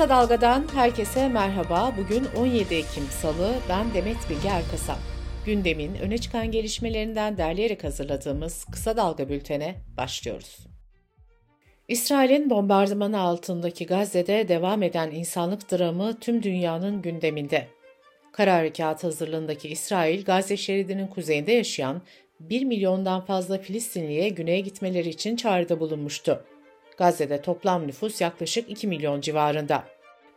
Kısa Dalga'dan herkese merhaba. Bugün 17 Ekim Salı. Ben Demet Bilge Erkasap. Gündemin öne çıkan gelişmelerinden derleyerek hazırladığımız Kısa Dalga bültene başlıyoruz. İsrail'in bombardımanı altındaki Gazze'de devam eden insanlık dramı tüm dünyanın gündeminde. Kara Harekatı hazırlığındaki İsrail, Gazze şeridinin kuzeyinde yaşayan 1 milyondan fazla Filistinliye güneye gitmeleri için çağrıda bulunmuştu. Gazze'de toplam nüfus yaklaşık 2 milyon civarında.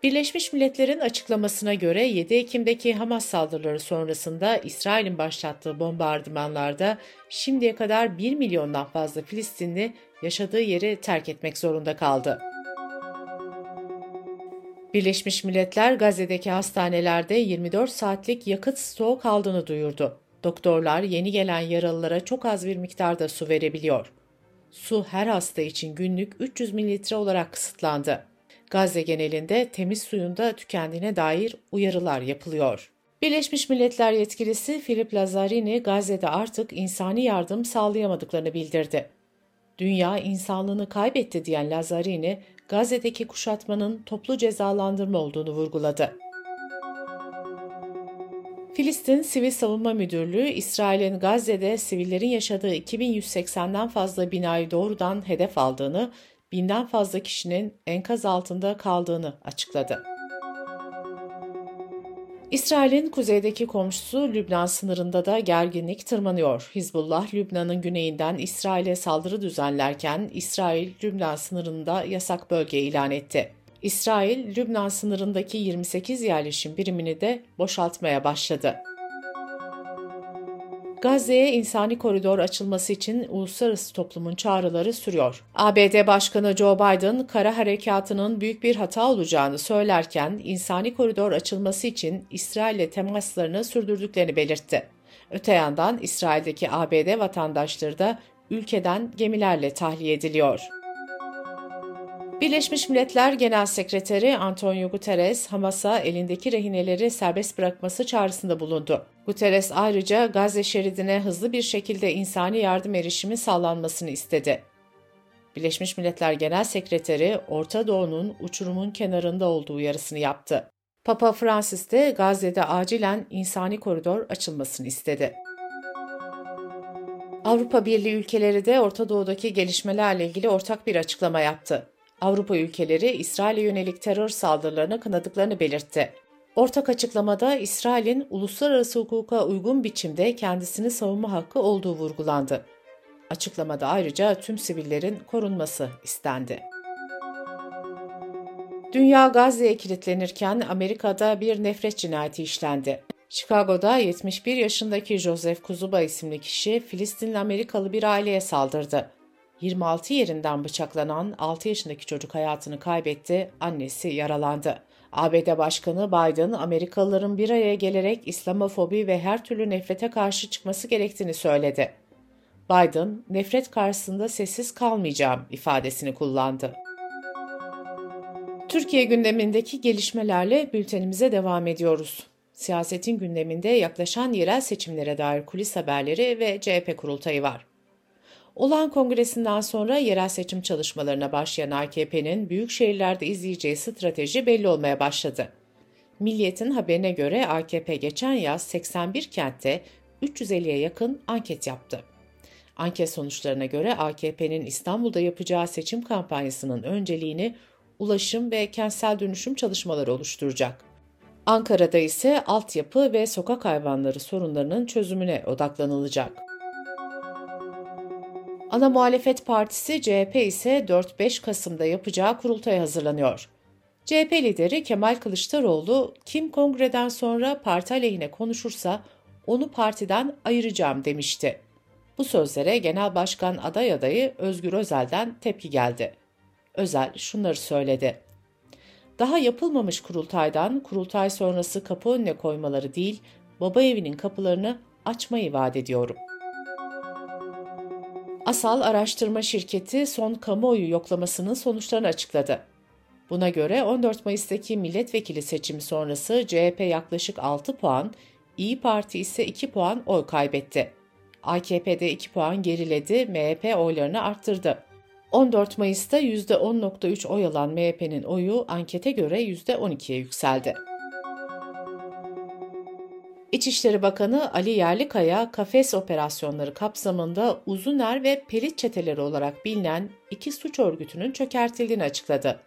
Birleşmiş Milletler'in açıklamasına göre 7 Ekim'deki Hamas saldırıları sonrasında İsrail'in başlattığı bombardımanlarda şimdiye kadar 1 milyondan fazla Filistinli yaşadığı yeri terk etmek zorunda kaldı. Birleşmiş Milletler Gazze'deki hastanelerde 24 saatlik yakıt stoğu kaldığını duyurdu. Doktorlar yeni gelen yaralılara çok az bir miktarda su verebiliyor. Su her hasta için günlük 300 mililitre olarak kısıtlandı. Gazze genelinde temiz suyun da tükendiğine dair uyarılar yapılıyor. Birleşmiş Milletler yetkilisi Filip Lazzarini Gazze'de artık insani yardım sağlayamadıklarını bildirdi. Dünya insanlığını kaybetti diyen Lazzarini, Gazze'deki kuşatmanın toplu cezalandırma olduğunu vurguladı. Filistin Sivil Savunma Müdürlüğü, İsrail'in Gazze'de sivillerin yaşadığı 2180'den fazla binayı doğrudan hedef aldığını, binden fazla kişinin enkaz altında kaldığını açıkladı. İsrail'in kuzeydeki komşusu Lübnan sınırında da gerginlik tırmanıyor. Hizbullah, Lübnan'ın güneyinden İsrail'e saldırı düzenlerken İsrail, Lübnan sınırında yasak bölge ilan etti. İsrail, Lübnan sınırındaki 28 yerleşim birimini de boşaltmaya başladı. Gazze'ye insani koridor açılması için uluslararası toplumun çağrıları sürüyor. ABD Başkanı Joe Biden, kara harekatının büyük bir hata olacağını söylerken insani koridor açılması için İsrail'le temaslarını sürdürdüklerini belirtti. Öte yandan İsrail'deki ABD vatandaşları da ülkeden gemilerle tahliye ediliyor. Birleşmiş Milletler Genel Sekreteri Antonio Guterres, Hamas'a elindeki rehineleri serbest bırakması çağrısında bulundu. Guterres ayrıca Gazze şeridine hızlı bir şekilde insani yardım erişimi sağlanmasını istedi. Birleşmiş Milletler Genel Sekreteri, Orta Doğu'nun uçurumun kenarında olduğu uyarısını yaptı. Papa Francis de Gazze'de acilen insani koridor açılmasını istedi. Avrupa Birliği ülkeleri de Orta Doğu'daki gelişmelerle ilgili ortak bir açıklama yaptı. Avrupa ülkeleri İsrail'e yönelik terör saldırılarını kınadıklarını belirtti. Ortak açıklamada İsrail'in uluslararası hukuka uygun biçimde kendisini savunma hakkı olduğu vurgulandı. Açıklamada ayrıca tüm sivillerin korunması istendi. Dünya Gazze'ye kilitlenirken Amerika'da bir nefret cinayeti işlendi. Chicago'da 71 yaşındaki Joseph Kuzuba isimli kişi Filistinli Amerikalı bir aileye saldırdı. 26 yerinden bıçaklanan 6 yaşındaki çocuk hayatını kaybetti, annesi yaralandı. ABD Başkanı Biden, Amerikalıların bir araya gelerek İslamofobi ve her türlü nefrete karşı çıkması gerektiğini söyledi. Biden, nefret karşısında sessiz kalmayacağım ifadesini kullandı. Türkiye gündemindeki gelişmelerle bültenimize devam ediyoruz. Siyasetin gündeminde yaklaşan yerel seçimlere dair kulis haberleri ve CHP kurultayı var. Olan kongresinden sonra yerel seçim çalışmalarına başlayan AKP'nin büyük şehirlerde izleyeceği strateji belli olmaya başladı. Milliyet'in haberine göre AKP geçen yaz 81 kentte 350'ye yakın anket yaptı. Anket sonuçlarına göre AKP'nin İstanbul'da yapacağı seçim kampanyasının önceliğini ulaşım ve kentsel dönüşüm çalışmaları oluşturacak. Ankara'da ise altyapı ve sokak hayvanları sorunlarının çözümüne odaklanılacak. Ana muhalefet partisi CHP ise 4-5 Kasım'da yapacağı kurultaya hazırlanıyor. CHP lideri Kemal Kılıçdaroğlu, kim kongreden sonra parti aleyhine konuşursa onu partiden ayıracağım demişti. Bu sözlere Genel Başkan aday adayı Özgür Özel'den tepki geldi. Özel şunları söyledi. Daha yapılmamış kurultaydan kurultay sonrası kapı önüne koymaları değil, baba evinin kapılarını açmayı vaat ediyorum.'' Asal Araştırma Şirketi son kamuoyu yoklamasının sonuçlarını açıkladı. Buna göre 14 Mayıs'taki milletvekili seçimi sonrası CHP yaklaşık 6 puan, İyi Parti ise 2 puan oy kaybetti. AKP'de 2 puan geriledi, MHP oylarını arttırdı. 14 Mayıs'ta %10.3 oy alan MHP'nin oyu ankete göre %12'ye yükseldi. İçişleri Bakanı Ali Yerlikaya, kafes operasyonları kapsamında Uzuner ve Pelit çeteleri olarak bilinen iki suç örgütünün çökertildiğini açıkladı.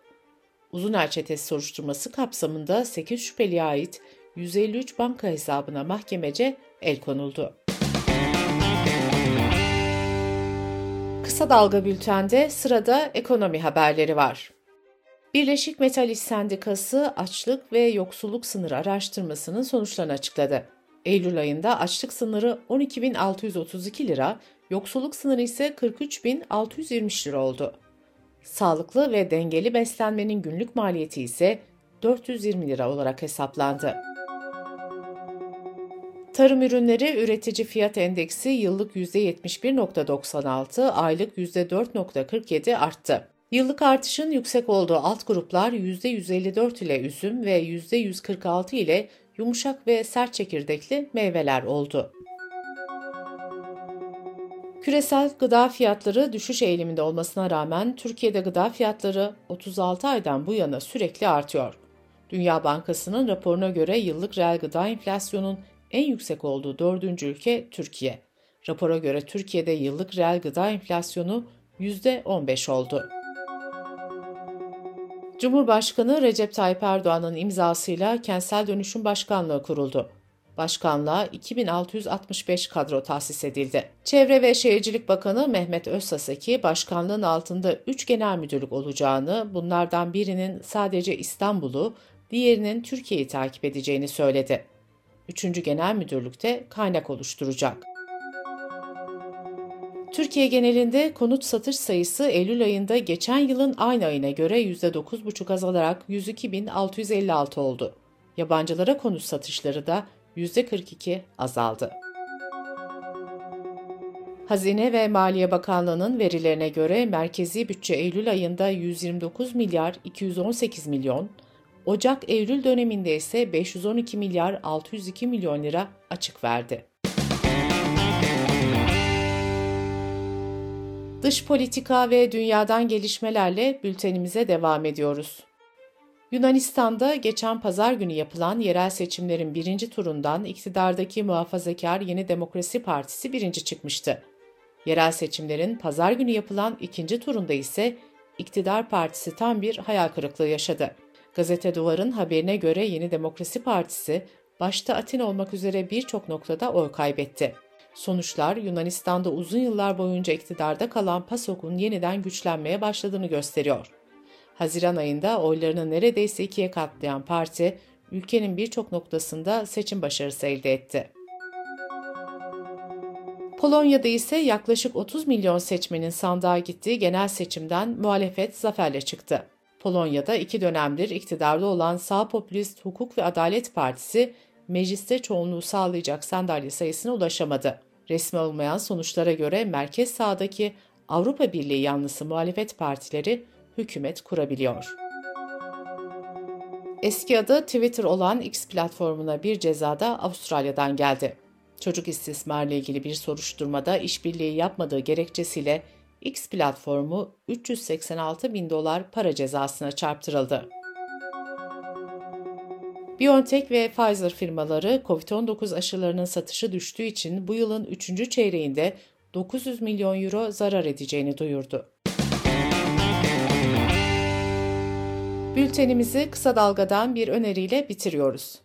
Uzuner çetesi soruşturması kapsamında 8 şüpheliye ait 153 banka hesabına mahkemece el konuldu. Kısa Dalga Bülten'de sırada ekonomi haberleri var. Birleşik Metal İş Sendikası açlık ve yoksulluk sınırı araştırmasının sonuçlarını açıkladı. Eylül ayında açlık sınırı 12.632 lira, yoksulluk sınırı ise 43.620 lira oldu. Sağlıklı ve dengeli beslenmenin günlük maliyeti ise 420 lira olarak hesaplandı. Tarım ürünleri üretici fiyat endeksi yıllık %71.96, aylık %4.47 arttı. Yıllık artışın yüksek olduğu alt gruplar %154 ile üzüm ve %146 ile yumuşak ve sert çekirdekli meyveler oldu. Küresel gıda fiyatları düşüş eğiliminde olmasına rağmen Türkiye'de gıda fiyatları 36 aydan bu yana sürekli artıyor. Dünya Bankası'nın raporuna göre yıllık reel gıda enflasyonun en yüksek olduğu dördüncü ülke Türkiye. Rapora göre Türkiye'de yıllık reel gıda enflasyonu %15 oldu. Cumhurbaşkanı Recep Tayyip Erdoğan'ın imzasıyla Kentsel Dönüşüm Başkanlığı kuruldu. Başkanlığa 2665 kadro tahsis edildi. Çevre ve Şehircilik Bakanı Mehmet Özsaseki, başkanlığın altında 3 genel müdürlük olacağını, bunlardan birinin sadece İstanbul'u, diğerinin Türkiye'yi takip edeceğini söyledi. Üçüncü genel müdürlükte kaynak oluşturacak. Türkiye genelinde konut satış sayısı Eylül ayında geçen yılın aynı ayına göre %9,5 azalarak 102.656 oldu. Yabancılara konut satışları da %42 azaldı. Hazine ve Maliye Bakanlığı'nın verilerine göre merkezi bütçe Eylül ayında 129 milyar 218 milyon, Ocak-Eylül döneminde ise 512 milyar 602 milyon lira açık verdi. Dış politika ve dünyadan gelişmelerle bültenimize devam ediyoruz. Yunanistan'da geçen pazar günü yapılan yerel seçimlerin birinci turundan iktidardaki muhafazakar Yeni Demokrasi Partisi birinci çıkmıştı. Yerel seçimlerin pazar günü yapılan ikinci turunda ise iktidar partisi tam bir hayal kırıklığı yaşadı. Gazete Duvar'ın haberine göre Yeni Demokrasi Partisi başta Atina olmak üzere birçok noktada oy kaybetti. Sonuçlar Yunanistan'da uzun yıllar boyunca iktidarda kalan PASOK'un yeniden güçlenmeye başladığını gösteriyor. Haziran ayında oylarını neredeyse ikiye katlayan parti, ülkenin birçok noktasında seçim başarısı elde etti. Polonya'da ise yaklaşık 30 milyon seçmenin sandığa gittiği genel seçimden muhalefet zaferle çıktı. Polonya'da iki dönemdir iktidarda olan sağ popülist Hukuk ve Adalet Partisi mecliste çoğunluğu sağlayacak sandalye sayısına ulaşamadı. Resmi olmayan sonuçlara göre merkez sağdaki Avrupa Birliği yanlısı muhalefet partileri hükümet kurabiliyor. Eski adı Twitter olan X platformuna bir ceza da Avustralya'dan geldi. Çocuk istismarla ilgili bir soruşturmada işbirliği yapmadığı gerekçesiyle X platformu 386 bin dolar para cezasına çarptırıldı. BioNTech ve Pfizer firmaları COVID-19 aşılarının satışı düştüğü için bu yılın 3. çeyreğinde 900 milyon euro zarar edeceğini duyurdu. Bültenimizi kısa dalgadan bir öneriyle bitiriyoruz.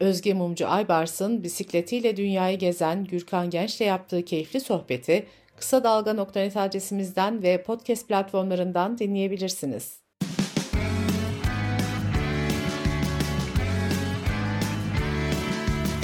Özge Mumcu Aybars'ın bisikletiyle dünyayı gezen Gürkan Genç'le yaptığı keyifli sohbeti kısa dalga.net adresimizden ve podcast platformlarından dinleyebilirsiniz.